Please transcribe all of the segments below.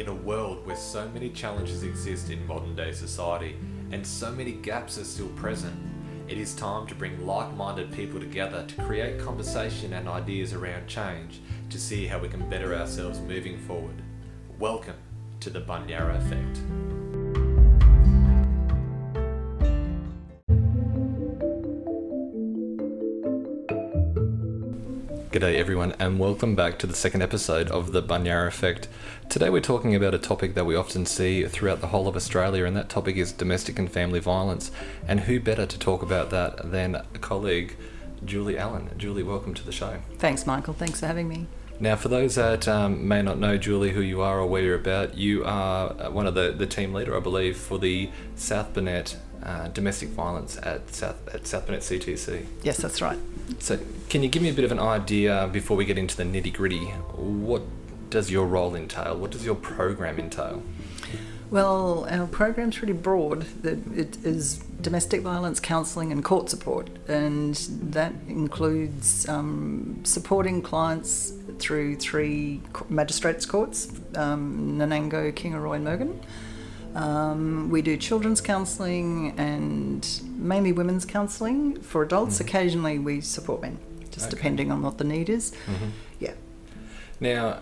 In a world where so many challenges exist in modern day society and so many gaps are still present, it is time to bring like minded people together to create conversation and ideas around change to see how we can better ourselves moving forward. Welcome to the Bunyara Effect. G'day everyone, and welcome back to the second episode of the Bunyara Effect. Today we're talking about a topic that we often see throughout the whole of Australia, and that topic is domestic and family violence. And who better to talk about that than a colleague, Julie Allen. Julie, welcome to the show. Thanks, Michael. Thanks for having me. Now, for those that um, may not know, Julie, who you are or where you're about, you are one of the, the team leader, I believe, for the South Burnett uh, domestic violence at South at South Burnett CTC. Yes, that's right. So, can you give me a bit of an idea before we get into the nitty gritty? What does your role entail? What does your program entail? Well, our program's pretty broad. It is domestic violence counselling and court support, and that includes um, supporting clients through three magistrates' courts um, Nanango, Kingaroy, and Murgon. Um, we do children's counselling and mainly women's counselling for adults. Mm-hmm. Occasionally, we support men, just okay. depending on what the need is. Mm-hmm. Yeah. Now,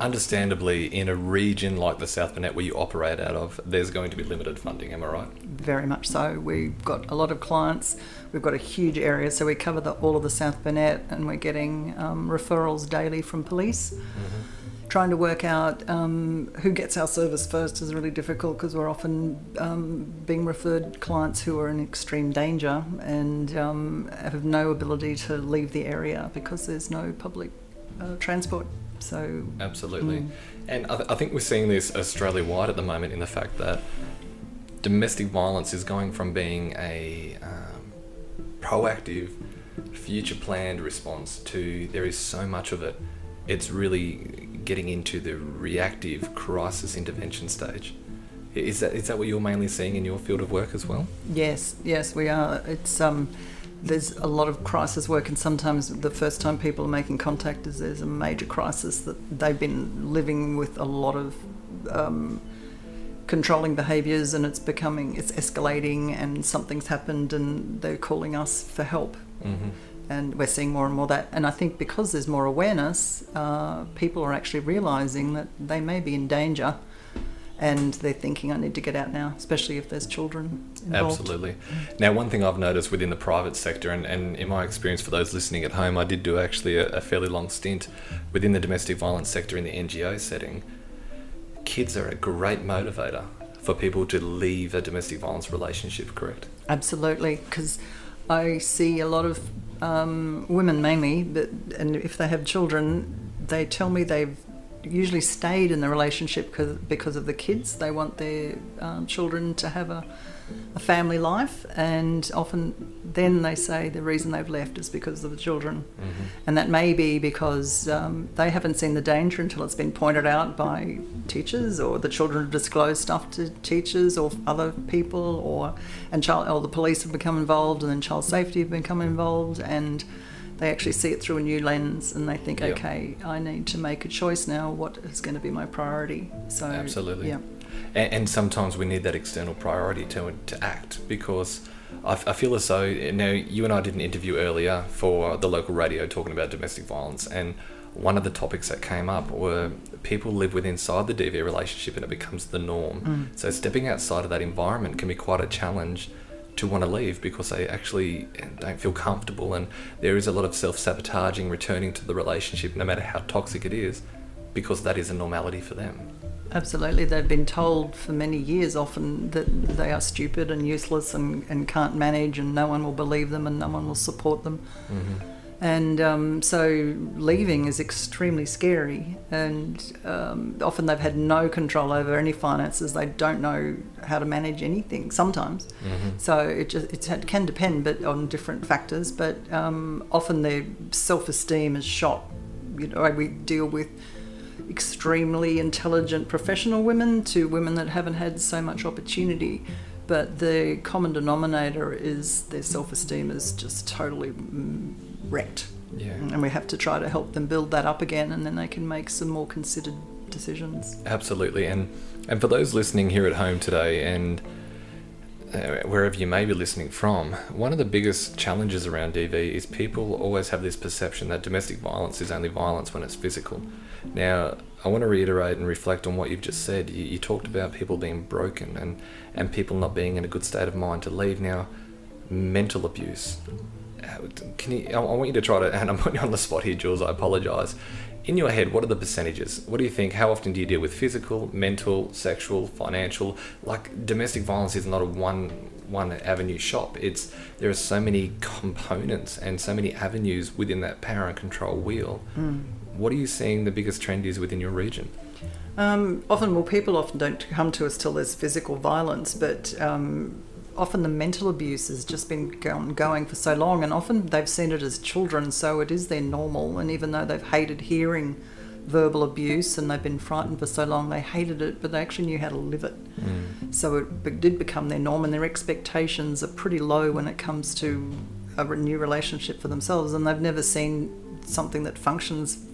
understandably, in a region like the South Burnett where you operate out of, there's going to be limited funding. Am I right? Very much so. We've got a lot of clients. We've got a huge area, so we cover the, all of the South Burnett, and we're getting um, referrals daily from police. Mm-hmm trying to work out um, who gets our service first is really difficult because we're often um, being referred clients who are in extreme danger and um, have no ability to leave the area because there's no public uh, transport. So absolutely, mm. and I, th- I think we're seeing this Australia wide at the moment in the fact that domestic violence is going from being a um, proactive, future planned response to there is so much of it. It's really getting into the reactive crisis intervention stage. Is that is that what you're mainly seeing in your field of work as well? Yes, yes, we are. It's um, there's a lot of crisis work, and sometimes the first time people are making contact is there's a major crisis that they've been living with a lot of um, controlling behaviours, and it's becoming it's escalating, and something's happened, and they're calling us for help. Mm-hmm and we're seeing more and more that. And I think because there's more awareness, uh, people are actually realizing that they may be in danger and they're thinking, I need to get out now, especially if there's children involved. Absolutely. Now, one thing I've noticed within the private sector, and, and in my experience for those listening at home, I did do actually a, a fairly long stint within the domestic violence sector in the NGO setting. Kids are a great motivator for people to leave a domestic violence relationship, correct? Absolutely, because I see a lot of um, women mainly, but and if they have children, they tell me they've usually stayed in the relationship because of the kids. They want their um, children to have a, a family life, and often then they say the reason they've left is because of the children, mm-hmm. and that may be because um, they haven't seen the danger until it's been pointed out by teachers, or the children have disclosed stuff to teachers or other people, or and child or the police have become involved, and then child safety have become involved, and they actually see it through a new lens and they think, yep. okay, I need to make a choice now. What is going to be my priority? So absolutely, yeah. And, and sometimes we need that external priority to to act because. I, I feel as though now you and I did an interview earlier for the local radio talking about domestic violence, and one of the topics that came up were people live with inside the DV relationship and it becomes the norm. Mm. So stepping outside of that environment can be quite a challenge to want to leave because they actually don't feel comfortable and there is a lot of self-sabotaging returning to the relationship no matter how toxic it is because that is a normality for them. Absolutely. They've been told for many years often that they are stupid and useless and, and can't manage and no one will believe them and no one will support them. Mm-hmm and um, so leaving is extremely scary. And um, often they've had no control over any finances. They don't know how to manage anything sometimes. Mm-hmm. So it just it can depend, but on different factors. But um, often their self-esteem is shot. You know, we deal with extremely intelligent professional women to women that haven't had so much opportunity but the common denominator is their self-esteem is just totally mm, wrecked. Yeah. And we have to try to help them build that up again, and then they can make some more considered decisions. Absolutely, and and for those listening here at home today, and wherever you may be listening from, one of the biggest challenges around DV is people always have this perception that domestic violence is only violence when it's physical. Now, I want to reiterate and reflect on what you've just said. You, you talked about people being broken and, and people not being in a good state of mind to leave. Now, mental abuse. Uh, can you? I want you to try to, and I'm putting you on the spot here, Jules. I apologise in your head, what are the percentages? What do you think? How often do you deal with physical, mental, sexual, financial? Like domestic violence is not a one one avenue shop. It's there are so many components and so many avenues within that power and control wheel. Mm. What are you seeing the biggest trend is within your region? Um, often, well, people often don't come to us till there's physical violence, but um, often the mental abuse has just been going for so long, and often they've seen it as children, so it is their normal. And even though they've hated hearing verbal abuse and they've been frightened for so long, they hated it, but they actually knew how to live it. Mm. So it did become their norm, and their expectations are pretty low when it comes to a new relationship for themselves, and they've never seen something that functions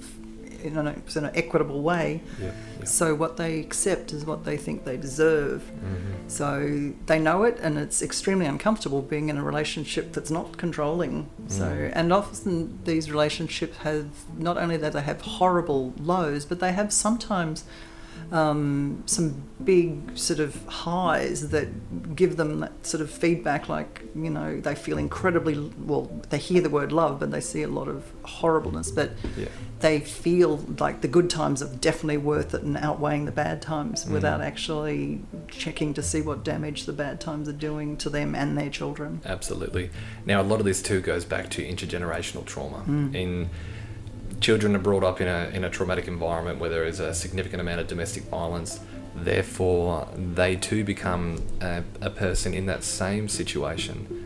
in an, in an equitable way. Yeah, yeah. So what they accept is what they think they deserve. Mm-hmm. So they know it, and it's extremely uncomfortable being in a relationship that's not controlling. Mm. So and often these relationships have not only that they have horrible lows, but they have sometimes um, some big sort of highs that give them that sort of feedback like you know they feel incredibly well they hear the word love but they see a lot of horribleness but yeah. they feel like the good times are definitely worth it and outweighing the bad times mm. without actually checking to see what damage the bad times are doing to them and their children absolutely now a lot of this too goes back to intergenerational trauma mm. in children are brought up in a, in a traumatic environment where there is a significant amount of domestic violence. Therefore, they too become a, a person in that same situation.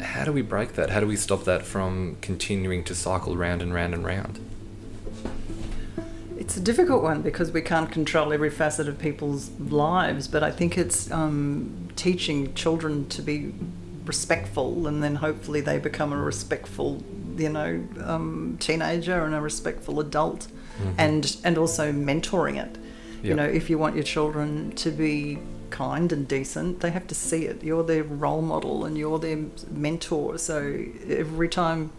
How do we break that? How do we stop that from continuing to cycle round and round and round? It's a difficult one because we can't control every facet of people's lives, but I think it's um, teaching children to be respectful and then hopefully they become a respectful you know um, teenager and a respectful adult, mm-hmm. and and also mentoring it. Yep. You know, if you want your children to be kind and decent, they have to see it. You're their role model and you're their mentor. So every time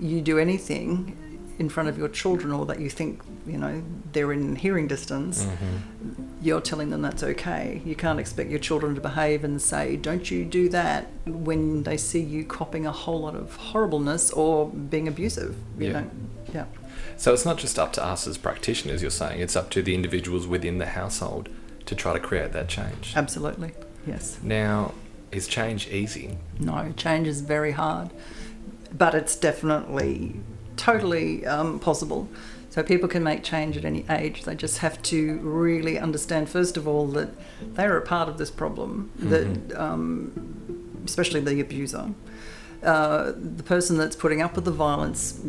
you do anything in front of your children or that you think you know they're in hearing distance mm-hmm. you're telling them that's okay. You can't expect your children to behave and say don't you do that when they see you copping a whole lot of horribleness or being abusive you yeah. know? Yeah. So it's not just up to us as practitioners you're saying. It's up to the individuals within the household to try to create that change. Absolutely. Yes. Now is change easy? No change is very hard but it's definitely totally um, possible. So people can make change at any age. They just have to really understand, first of all, that they are a part of this problem. Mm-hmm. That, um, especially the abuser, uh, the person that's putting up with the violence.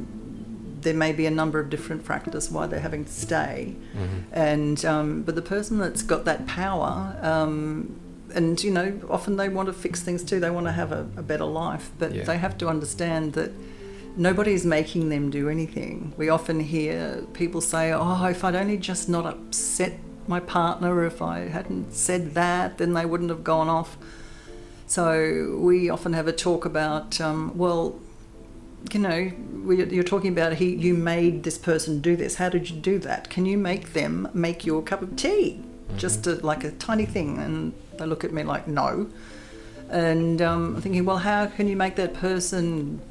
There may be a number of different factors why they're having to stay, mm-hmm. and um, but the person that's got that power, um, and you know, often they want to fix things too. They want to have a, a better life, but yeah. they have to understand that nobody's making them do anything. We often hear people say, Oh, if I'd only just not upset my partner, if I hadn't said that, then they wouldn't have gone off. So we often have a talk about, um, well, you know, we, you're talking about he, you made this person do this. How did you do that? Can you make them make your cup of tea? Mm-hmm. Just a, like a tiny thing. And they look at me like, no. And um, I'm thinking, well, how can you make that person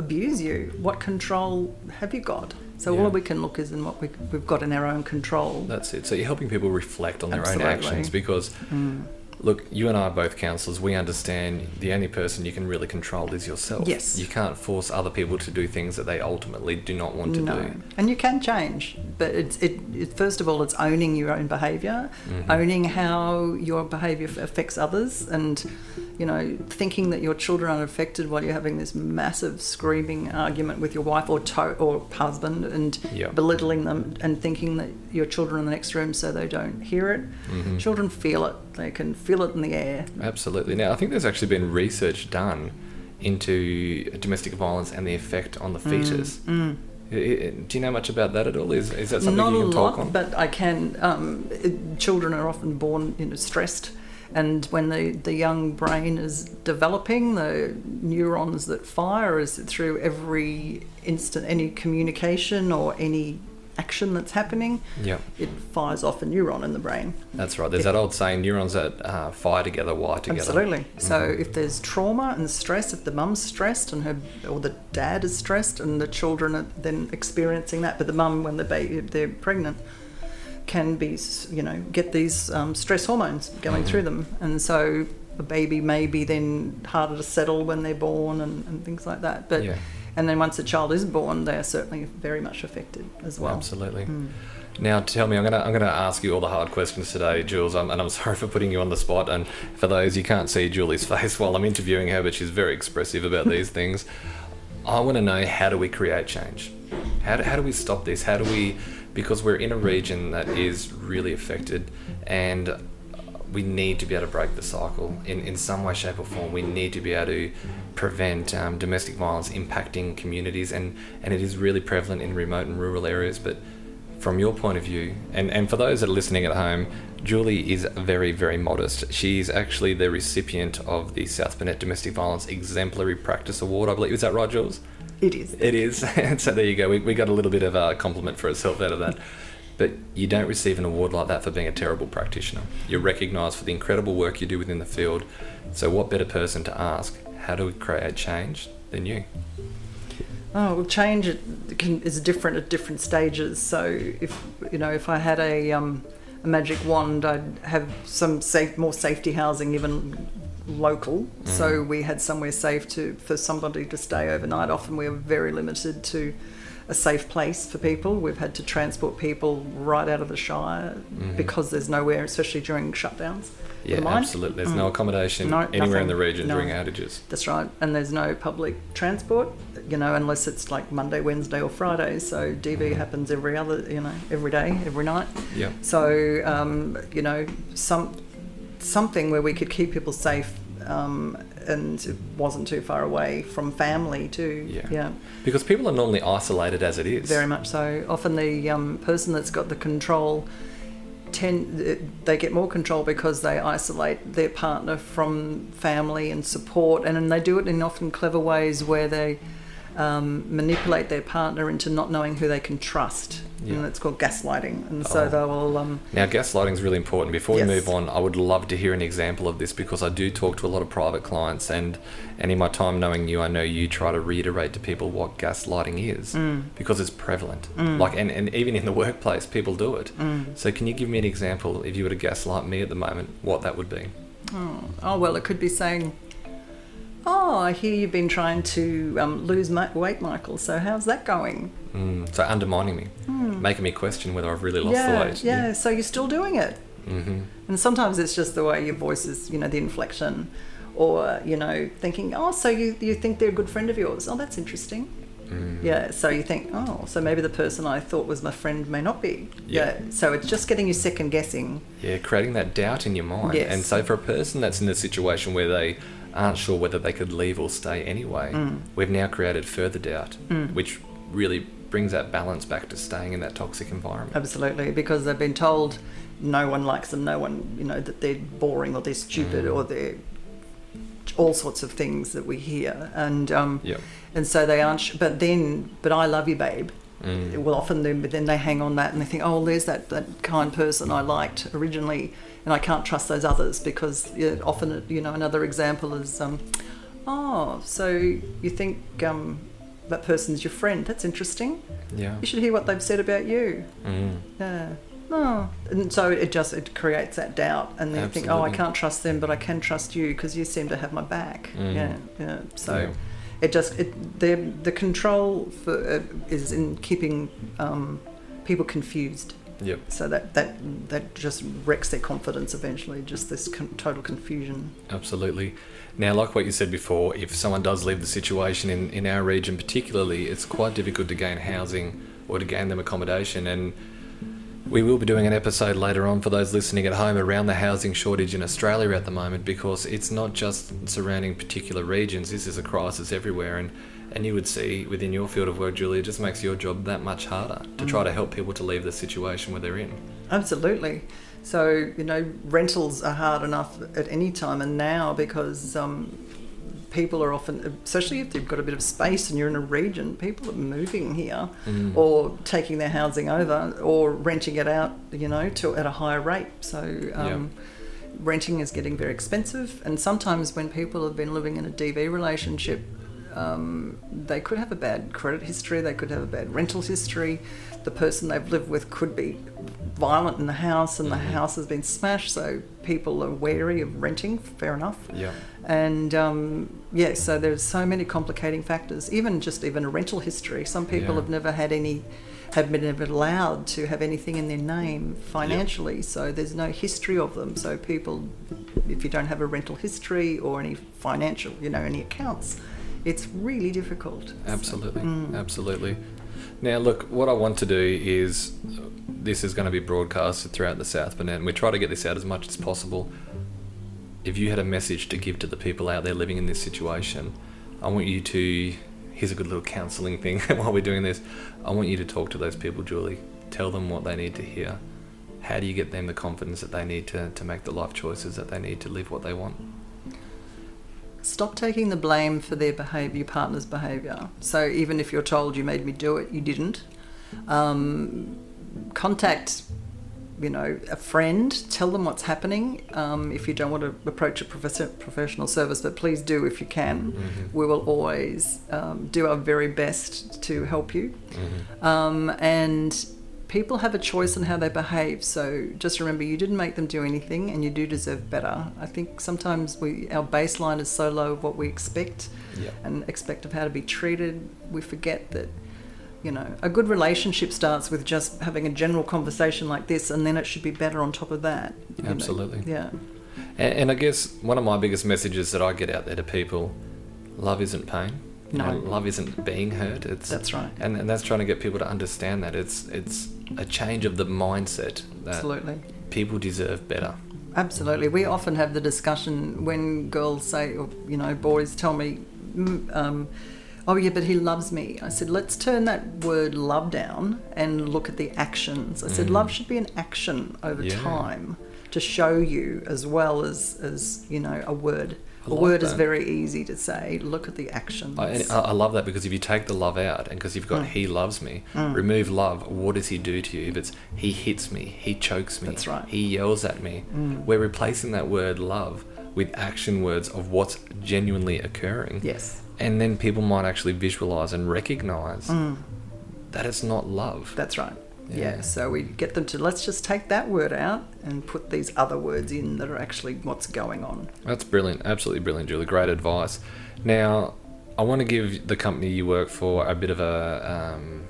abuse you, what control have you got? So yeah. all we can look is in what we, have got in our own control. That's it. So you're helping people reflect on their Absolutely. own actions because mm look, you and I are both counsellors. We understand the only person you can really control is yourself. Yes. You can't force other people to do things that they ultimately do not want to no. do. And you can change, but it's it, it first of all it's owning your own behavior, mm-hmm. owning how your behavior affects others and you know, thinking that your children are affected while you're having this massive screaming argument with your wife or to- or husband and yep. belittling them and thinking that your children are in the next room so they don't hear it. Mm-hmm. Children feel it. They can feel it in the air. Absolutely. Now, I think there's actually been research done into domestic violence and the effect on the fetus. Mm, mm. Do you know much about that at all? Is, is that something Not you can a talk lot, on? but I can. Um, children are often born you know, stressed, and when the, the young brain is developing, the neurons that fire is through every instant, any communication or any action that's happening, yeah, it fires off a neuron in the brain. that's right. There's that old saying: neurons that uh, fire together wire together. Absolutely. So Mhm. if there's trauma and stress, if the mum's stressed and her or the dad is stressed and the children are then experiencing that, but the mum when the baby they're pregnant can be you know get these um, stress hormones going through them, and so a baby may be then harder to settle when they're born and, and things like that. But yeah, and then once a child is born, they are certainly very much affected as well. absolutely. Mm. Now, tell me, I'm gonna I'm gonna ask you all the hard questions today, Jules, um, and I'm sorry for putting you on the spot. And for those you can't see Julie's face while I'm interviewing her, but she's very expressive about these things. I want to know how do we create change? How do, how do we stop this? How do we, because we're in a region that is really affected, and we need to be able to break the cycle in, in some way, shape, or form. We need to be able to prevent um, domestic violence impacting communities, and, and it is really prevalent in remote and rural areas. But from your point of view, and, and for those that are listening at home, Julie is very, very modest. She's actually the recipient of the South Burnett Domestic Violence Exemplary Practice Award, I believe. Is that right, Jules? It is. It is. so there you go. We, we got a little bit of a compliment for ourselves out of that. But you don't receive an award like that for being a terrible practitioner. You're recognised for the incredible work you do within the field. So, what better person to ask, how do we create change, than you? Oh, well, change it can, is different at different stages. So if you know, if I had a um, a magic wand, I'd have some safe, more safety housing, even local. So we had somewhere safe to for somebody to stay overnight. Often we're very limited to a safe place for people. We've had to transport people right out of the Shire Mhm. because there's nowhere, especially during shutdowns. Yeah, absolutely. There's no Mm. accommodation No, anywhere in the region No. during outages. That's right. And there's no public transport, you know, unless it's like Monday, Wednesday, or Friday. So DV happens every other, you know, every day, every night. Yeah. So, um, you know, some something where we could keep people safe um, and it wasn't too far away from family too. Yeah. Yeah, Because people are normally isolated as it is. very much so. Often the um, person that's got the control tend they get more control because they isolate their partner from family and support and they do it in often clever ways where they um, manipulate their partner into not knowing who they can trust Yeah. and it's called gaslighting and so Oh. they will um, Now, gaslighting is really important. Before we move on, I would love to hear an example of this because I do talk to a lot of private clients, and and in my time knowing you, I know you try to reiterate to people what gaslighting is Mm. because it's prevalent. Mm. Like, and, and even in the workplace, people do it. mm. So, can you give me an example if you were to gaslight me at the moment, what that would be? Oh, oh well, it could be saying, "Oh, I hear you've been trying to um, lose weight, Michael. So how's that going?" Mm. So, undermining me, Hmm. making me question whether I've really lost yeah, the weight. yeah. yeah. So you're still doing it, Mm-hmm. and sometimes it's just the way your voice is, you know, the inflection, or you know, thinking, "Oh, so you you think they're a good friend of yours? Oh, that's interesting." Mm. Yeah. So you think, "Oh, so maybe the person I thought was my friend may not be." Yeah. So it's just getting you second guessing. Yeah, creating that doubt in your mind. Yes. And so, for a person that's in a situation where they aren't sure whether they could leave or stay anyway, Mm. we've now created further doubt, Mm. which really brings that balance back to staying in that toxic environment. Absolutely, because they've been told no one likes them, no one, you know, that they're boring or they're stupid Mm. or they're all sorts of things that we hear, and um, Yep. and so they aren't. Sh- but then, but I love you, babe. Mm. Well, often then, but then they hang on that and they think, oh, there's that that kind person I liked originally, and I can't trust those others because yeah, often, you know, another example is, um, oh, so you think um, that person's your friend? That's interesting. Yeah. You should hear what they've said about you. Mm. Yeah. Oh. And so it just it creates that doubt, and then you think, oh, I can't trust them, but I can trust you because you seem to have my back. Mm. Yeah, yeah. So Yeah. it just it the the control for uh, is in keeping um, people confused. Yep. So that that that just wrecks their confidence eventually. Just this con- total confusion. Absolutely. Now, like what you said before, if someone does leave the situation in, in our region, particularly, it's quite difficult to gain housing or to gain them accommodation. And we will be doing an episode later on for those listening at home around the housing shortage in Australia at the moment because it's not just surrounding particular regions, this is a crisis everywhere. And, And you would see within your field of work, Julie, it just makes your job that much harder to try to help people to leave the situation where they're in. Absolutely. So, you know, rentals are hard enough at any time, and now because um, people are often, especially if they've got a bit of space and you're in a region, people are moving here Mm. or taking their housing over or renting it out, you know, to at a higher rate. So, um, renting is getting very expensive, and sometimes when people have been living in a DV relationship, um, they could have a bad credit history, they could have a bad rental history. The person they've lived with could be violent in the house, and the house has been smashed, so people are wary of renting. Fair enough. Yeah. And um, yeah, so there's so many complicating factors. Even just even a rental history. Some people Yeah. have never had any, have been never allowed to have anything in their name financially. So there's no history of them. So people, if you don't have a rental history or any financial, you know, any accounts, it's really difficult. Absolutely, Mm. absolutely. Now, look, what I want to do is this is going to be broadcasted throughout the South Burnett, and we try to get this out as much as possible. If you had a message to give to the people out there living in this situation, I want you to. Here's a good little counselling thing while we're doing this. I want you to talk to those people, Julie. Tell them what they need to hear. How do you get them the confidence that they need to, to make the life choices that they need to live what they want? Stop taking the blame for their behaviour, your partner's behaviour. So even if you're told you made me do it, you didn't. Um, contact, you know, a friend. Tell them what's happening. Um, if you don't want to approach a professional service, but please do if you can. Mhm. We will always um, do our very best to help you. Mhm. Um, and people have a choice in how they behave. So just remember, you didn't make them do anything, and you do deserve better. I think sometimes we our baseline is so low of what we expect Yeah. and expect of how to be treated. We forget that. You know, a good relationship starts with just having a general conversation like this, and then it should be better on top of that. you know. Absolutely. Yeah. And, and I guess one of my biggest messages that I get out there to people, love isn't pain. You No. know, love isn't being hurt. It's That's right. and, and that's trying to get people to understand that it's it's a change of the mindset that Absolutely. people deserve better. Absolutely. We often have the discussion when girls say, or, you know, boys tell me, "Mm, um, oh, yeah, but he loves me. I said, let's turn that word love down and look at the actions. I said, Mm. love should be an action over Yeah. time to show you as well as, as you know, a word. A word is very easy to say. Look at the actions. I, I I love that because if you take the love out and because you've got Mm. he loves me, Mm. remove love, what does he do to you? If it's he hits me, he chokes me, That's right. he yells at me, Mm. we're replacing that word love with action words of what's genuinely occurring. yes. And then people might actually visualize and recognize Mm. that it's not love. That's right. Yeah. Yeah. So we get them to let's just take that word out and put these other words in that are actually what's going on. That's brilliant. Absolutely brilliant, Julie. Great advice. Now, I want to give the company you work for a bit of a, um,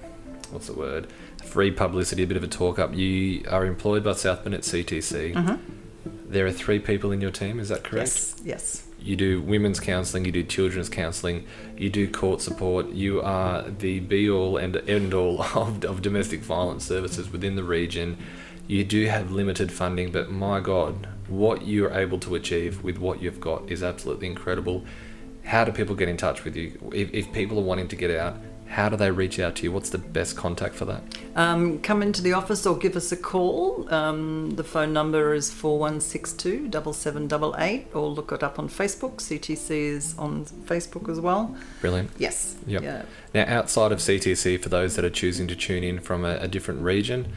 what's the word? Free publicity, a bit of a talk up. You are employed by South Burnett CTC. Mm-hmm. There are three people in your team, is that correct? Yes. Yes. You do women's counselling, you do children's counselling, you do court support. You are the be all and end all of, of domestic violence services within the region. You do have limited funding, but my God, what you're able to achieve with what you've got is absolutely incredible. How do people get in touch with you? If, if people are wanting to get out, how do they reach out to you? What's the best contact for that? Um, come into the office or give us a call. Um, the phone number is 4162 7788 or look it up on Facebook. CTC is on Facebook as well. Brilliant. Yes. Yep. Yeah. Now, outside of CTC, for those that are choosing to tune in from a, a different region,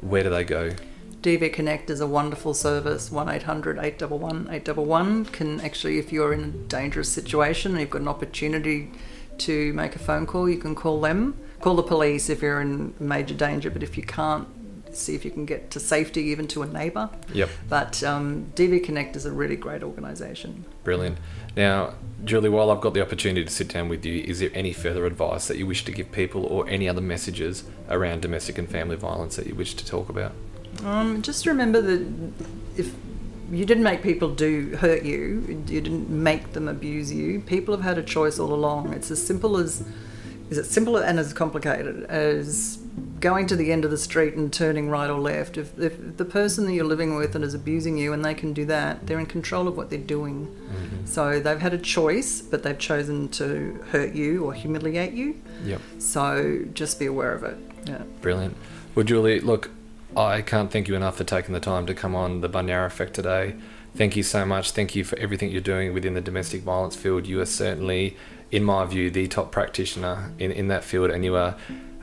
where do they go? DV Connect is a wonderful service. 1800 811 811 can actually, if you're in a dangerous situation and you've got an opportunity to make a phone call, you can call them. Call the police if you're in major danger, but if you can't, see if you can get to safety even to a neighbour. Yep. But um, DV Connect is a really great organisation. Brilliant. Now, Julie, while I've got the opportunity to sit down with you, is there any further advice that you wish to give people or any other messages around domestic and family violence that you wish to talk about? Um, just remember that if you didn't make people do hurt you, you didn't make them abuse you. People have had a choice all along. It's as simple as is it simple and as complicated as going to the end of the street and turning right or left. If, if the person that you're living with and is abusing you and they can do that, they're in control of what they're doing. Mm-hmm. So they've had a choice, but they've chosen to hurt you or humiliate you. Yep. So just be aware of it. Yeah. Brilliant. Well, Julie, look, I can't thank you enough for taking the time to come on the Bunyara Effect today. Thank you so much. Thank you for everything you're doing within the domestic violence field. You are certainly, in my view, the top practitioner in, in that field, and you are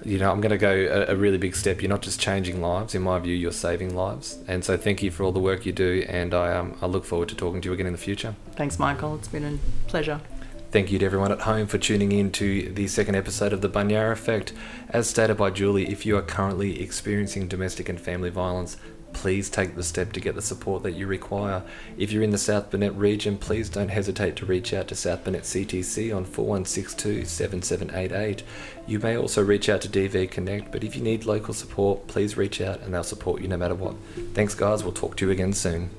you know, I'm going to go a, a, really big step. You're not just changing lives. In my view, you're saving lives. And so thank you for all the work you do. And I, um, I look forward to talking to you again in the future. Thanks, Michael. It's been a pleasure. Thank you to everyone at home for tuning in to the second episode of The Bunyara Effect. As stated by Julie, if you are currently experiencing domestic and family violence, please take the step to get the support that you require. If you're in the South Burnett region, please don't hesitate to reach out to South Burnett CTC on 4162 7788. You may also reach out to DV Connect, but if you need local support, please reach out and they'll support you no matter what. Thanks, guys. We'll talk to you again soon.